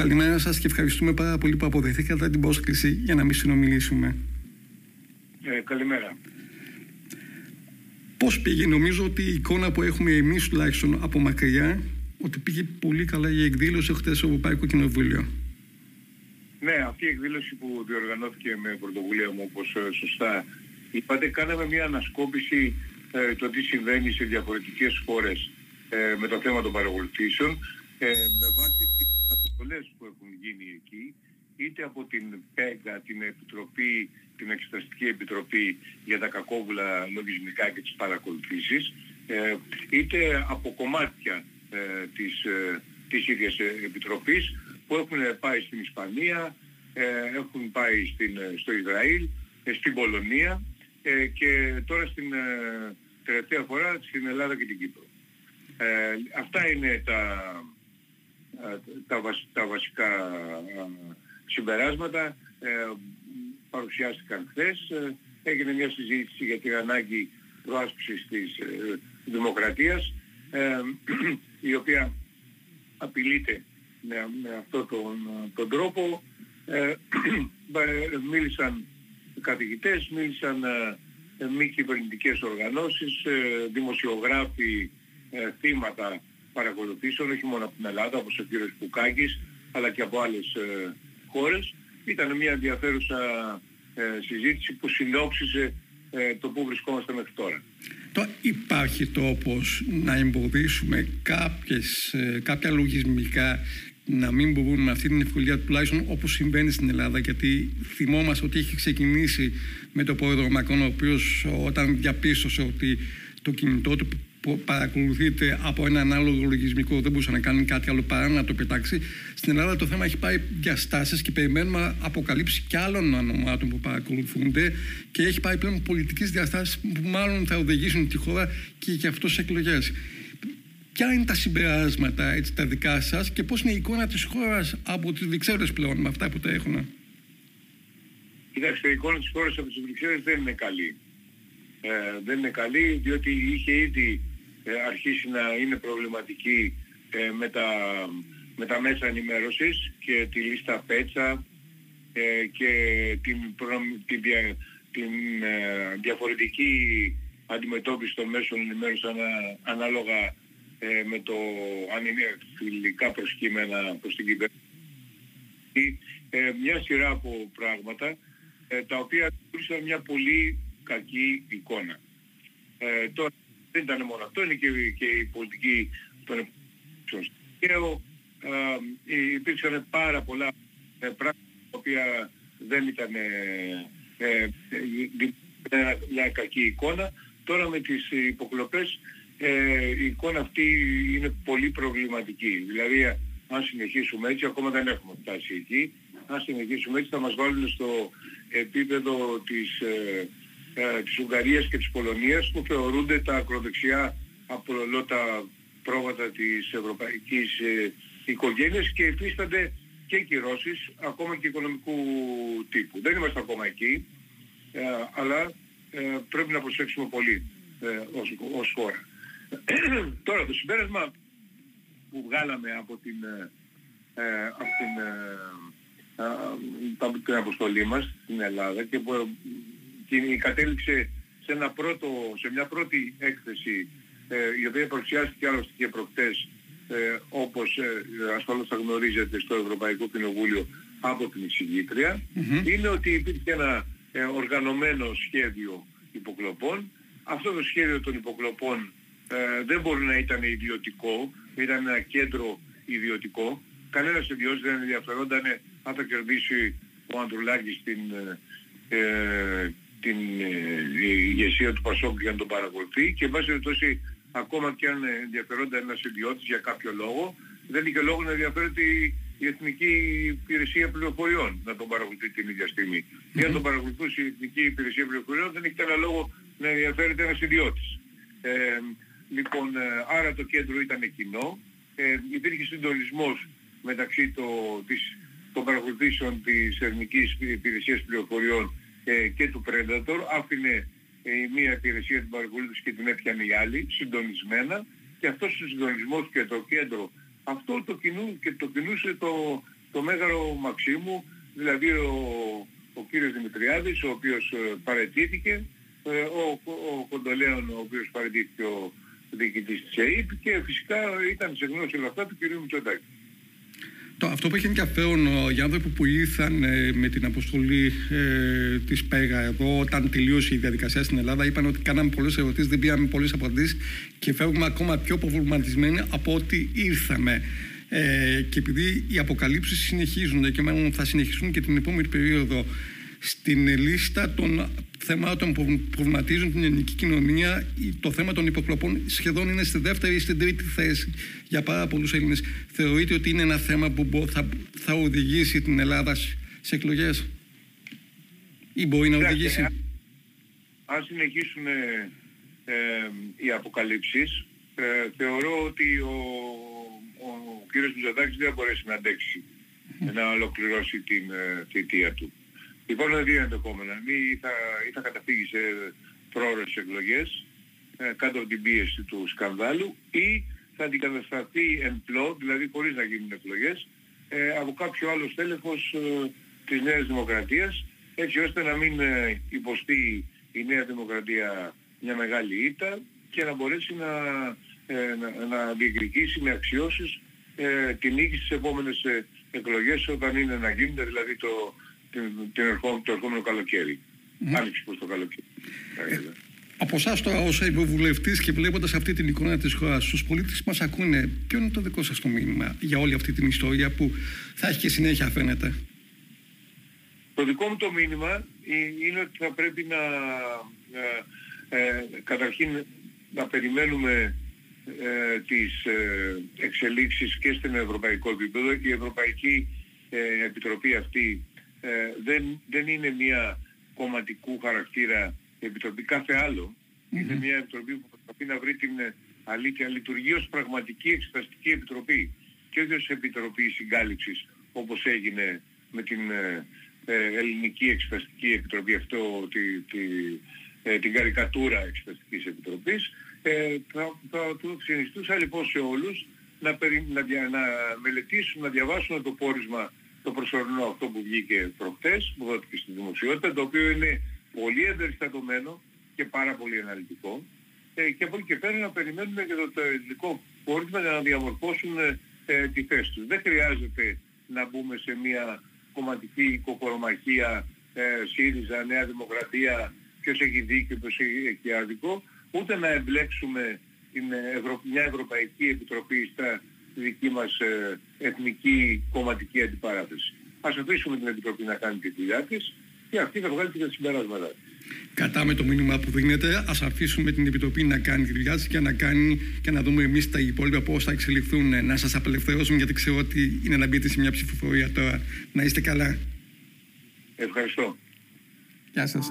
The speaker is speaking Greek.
Καλημέρα σας και ευχαριστούμε πάρα πολύ που αποδεχθήκατε την πρόσκληση για να μην συνομιλήσουμε. Ε, καλημέρα. Πώς πήγε, νομίζω ότι η εικόνα που έχουμε εμείς τουλάχιστον από μακριά, ότι πήγε πολύ καλά η εκδήλωση χτες στο Ευρωπαϊκό Κοινοβούλιο. Ναι, αυτή η εκδήλωση που διοργανώθηκε με πρωτοβουλία μου, όπως ε, σωστά είπατε, κάναμε μια ανασκόπηση ε, το τι συμβαίνει σε διαφορετικές χώρες ε, με το θέμα των παρακολουθήσεων, ε, με βάση τις αποστολές που έχουν γίνει εκεί, είτε από την ΠΕΓΑ, την Επιτροπή, την Εξεταστική Επιτροπή για τα κακόβουλα λογισμικά και τις παρακολουθήσεις, ε, είτε από κομμάτια ε, της, ε, της ίδιας Επιτροπής που έχουν πάει στην Ισπανία, έχουν πάει στην, στο Ισραήλ, στην Πολωνία και τώρα στην τελευταία φορά στην Ελλάδα και την Κύπρο. αυτά είναι τα, τα, τα βασικά συμπεράσματα παρουσιάστηκαν χθες. Ε, έγινε μια συζήτηση για την ανάγκη προάσπισης της ε, δημοκρατίας ε, η οποία απειλείται με, με αυτόν τον, τον τρόπο. μίλησαν καθηγητές, μίλησαν μη κυβερνητικές οργανώσεις, δημοσιογράφοι, θύματα παρακολουθήσεων, όχι μόνο από την Ελλάδα όπως ο κύριος Πουκάκης, αλλά και από άλλες χώρες. Ήταν μια ενδιαφέρουσα ε, συζήτηση που συνόψιζε ε, το που βρισκόμαστε μέχρι τώρα. Το υπάρχει τρόπος να εμποδίσουμε κάποιες, ε, κάποια λογισμικά να μην μπορούν με αυτή την ευκολία τουλάχιστον όπως συμβαίνει στην Ελλάδα γιατί θυμόμαστε ότι έχει ξεκινήσει με το πρόεδρο Μακρόν ο οποίος όταν διαπίστωσε ότι το κινητό του παρακολουθείται από ένα ανάλογο λογισμικό, δεν μπορούσε να κάνει κάτι άλλο παρά να το πετάξει. Στην Ελλάδα το θέμα έχει πάει διαστάσει και περιμένουμε αποκαλύψει και άλλων ονομάτων που παρακολουθούνται και έχει πάει πλέον πολιτικέ διαστάσεις που μάλλον θα οδηγήσουν τη χώρα και για αυτό σε εκλογές. Ποια είναι τα συμπεράσματα έτσι, τα δικά σας και πώς είναι η εικόνα της χώρας από τις Βρυξέλλες πλέον με αυτά που τα έχουν. Κοιτάξτε, η εικόνα της χώρας από τις Βρυξέλλες δεν είναι καλή. Ε, δεν είναι καλή διότι είχε ήδη ε, αρχίσει να είναι προβληματική ε, με, τα, με τα μέσα ενημέρωσης και τη λίστα πέτσα ε, και την, την, την διαφορετική αντιμετώπιση των μέσων ενημέρωσης ανάλογα με το αν είναι φιλικά προσκύμενα προς την κυβέρνηση. μια σειρά από πράγματα τα οποία δημιούργησαν μια πολύ κακή εικόνα. τώρα δεν ήταν μόνο αυτό, είναι και, και η πολιτική των επιστήμων. Ε, υπήρξαν πάρα πολλά ε, πράγματα τα οποία δεν ήταν ε, ε, μια κακή εικόνα. Τώρα με τις υποκλοπές ε, η εικόνα αυτή είναι πολύ προβληματική. Δηλαδή αν συνεχίσουμε έτσι, ακόμα δεν έχουμε φτάσει εκεί, αν συνεχίσουμε έτσι θα μας βάλουν στο επίπεδο της ε, ε, της Ουγγαρίας και της Πολωνίας που θεωρούνται τα ακροδεξιά τα πρόβατα της ευρωπαϊκής ε, οικογένειας και υφίστανται και κυρώσεις ακόμα και οικονομικού τύπου. Δεν είμαστε ακόμα εκεί, ε, αλλά ε, πρέπει να προσέξουμε πολύ ε, ως, ως χώρα. Τώρα το συμπέρασμα που βγάλαμε από την, ε, από την, από την αποστολή μας στην Ελλάδα και που και κατέληξε σε, ένα πρώτο, σε μια πρώτη έκθεση ε, η οποία παρουσιάστηκε άλλωστε και προχτές ε, όπως ε, ασφαλώς θα γνωρίζετε στο Ευρωπαϊκό Κοινοβούλιο από την εισηγητρια είναι ότι υπήρχε ένα ε, οργανωμένο σχέδιο υποκλοπών. Αυτό το σχέδιο των υποκλοπών ε, δεν μπορεί να ήταν ιδιωτικό, ήταν ένα κέντρο ιδιωτικό. Κανένας ιδιώτης δεν ενδιαφερόταν αν θα κερδίσει ο Ανδρουλάκης την, ε, την ε, ηγεσία του Πασόκ για να τον παρακολουθεί και εν πάση περιπτώσει ακόμα και αν ενδιαφερόνταν ένας ιδιώτης για κάποιο λόγο δεν είχε λόγο να ενδιαφέρεται η Εθνική Υπηρεσία Πληροφοριών να τον παρακολουθεί την ίδια στιγμή. Mm-hmm. Για να τον παρακολουθούσε η Εθνική Υπηρεσία Πληροφοριών δεν είχε κανένα λόγο να ενδιαφέρεται ένας ιδιώτης. Ε, λοιπόν, ε, άρα το κέντρο ήταν κοινό. Ε, υπήρχε συντονισμός μεταξύ το, της, των παρακολουθήσεων της Εθνικής Υπηρεσίας Πληροφοριών ε, και του Predator, άφηνε ε, η μία υπηρεσία την παρακολούθησης και την έπιανε η άλλη, συντονισμένα και αυτός ο συντονισμός και το κέντρο, αυτό το, κοινού, και το κινούσε το, το μέγαρο Μαξίμου, δηλαδή ο, ο κύριος Δημητριάδης, ο οποίος ε, παρετήθηκε, ε, ο, ο Κοντολέων, ο οποίος παρετήθηκε ο διοικητής της ΕΕΠ και φυσικά ήταν σε γνώση όλα αυτά του κυρίου Μητσοτάκη. Το, αυτό που έχει ενδιαφέρον για άνθρωποι που ήρθαν ε, με την αποστολή ε, της ΠΕΓΑ εδώ, όταν τελείωσε η διαδικασία στην Ελλάδα, είπαν ότι κάναμε πολλές ερωτήσεις, δεν πήραμε πολλές απαντήσεις και φεύγουμε ακόμα πιο προβληματισμένοι από ό,τι ήρθαμε. Ε, και επειδή οι αποκαλύψεις συνεχίζονται και μάλλον θα συνεχίσουν και την επόμενη περίοδο, στην λίστα των θεμάτων που προβληματίζουν την ελληνική κοινωνία, το θέμα των υποκλοπών σχεδόν είναι στη δεύτερη ή στην τρίτη θέση για πάρα πολλούς Έλληνες. Θεωρείτε ότι είναι ένα θέμα που θα, θα οδηγήσει την Ελλάδα σε εκλογές, ή μπορεί να οδηγήσει; Αν συνεχίσουν ε, ε, οι αποκαλύψεις, ε, θεωρώ ότι ο, ο κύριος Μητσοτάκης δεν θα μπορέσει να αντέξει να ολοκληρώσει την ε, θητεία του. Υπάρχουν δύο ενδεχόμενα. Ή θα, ή θα καταφύγει σε πρόορες εκλογές ε, κάτω από την πίεση του σκανδάλου ή θα αντικατασταθεί εν πλώ, δηλαδή χωρίς να γίνουν εκλογές, ε, από κάποιο άλλο στέλεχος ε, της Νέας Δημοκρατίας, έτσι ώστε να μην ε, υποστεί η Νέα Δημοκρατία μια μεγάλη ήττα και να μπορέσει να, ε, να, να διεκδικήσει με αξιώσεις ε, την νίκη στις επόμενες ε, εκλογές όταν είναι να γίνονται, δηλαδή το, την, την ερχό, το ερχόμενο καλοκαίρι. Mm. Άνοιξη προς το καλοκαίρι. Ε, από εσάς τώρα, ως υποβουλευτή και βλέποντας αυτή την εικόνα της χώρας, στους πολίτες που μας ακούνε, ποιο είναι το δικό σας το μήνυμα για όλη αυτή την ιστορία που θα έχει και συνέχεια, φαίνεται; Το δικό μου το μήνυμα είναι ότι θα πρέπει να, ε, καταρχήν να περιμένουμε ε, τις ε, εξελίξεις και στην ευρωπαϊκό επίπεδο. Η Ευρωπαϊκή ε, Επιτροπή αυτή ε, δεν, δεν είναι μια κομματικού χαρακτήρα επιτροπή, κάθε Είναι μια επιτροπή που προσπαθεί να βρει την ε, αλήθεια, λειτουργεί ως πραγματική εξεταστική επιτροπή και όχι ως επιτροπή συγκάλυψης όπως έγινε με την ε, ελληνική εξεταστική επιτροπή αυτό, τη, τη, την καρικατούρα εξεταστικής επιτροπής. Ε, θα, θα του συνιστούσα λοιπόν σε όλους να, να, να μελετήσουν, να διαβάσουν το πόρισμα το προσωρινό αυτό που βγήκε προχτές, που δόθηκε στη δημοσιότητα, το οποίο είναι πολύ εμπεριστατωμένο και πάρα πολύ αναλυτικό. Ε, και από εκεί και πέρα να περιμένουμε και το ελληνικό πόρισμα για να διαμορφώσουν ε, τη θέση τους. Δεν χρειάζεται να μπούμε σε μια κομματική κοκορομαχία ε, ΣΥΡΙΖΑ, Νέα Δημοκρατία, ποιος έχει δίκιο, ποιος έχει άδικο, ούτε να εμπλέξουμε την μια Ευρωπαϊκή Επιτροπή στα δική μας ε, εθνική κομματική αντιπαράθεση. Ας αφήσουμε την Επιτροπή να κάνει τη δουλειά της και αυτή θα βγάλει και τα συμπεράσματα. Κατά με το μήνυμα που δίνεται, ας αφήσουμε την Επιτροπή να κάνει τη δουλειά της και να κάνει και να δούμε εμείς τα υπόλοιπα πώς θα εξελιχθούν. Να σας απελευθερώσουμε, γιατί ξέρω ότι είναι να μπείτε σε μια ψηφοφορία τώρα. Να είστε καλά. Ευχαριστώ. Γεια σας.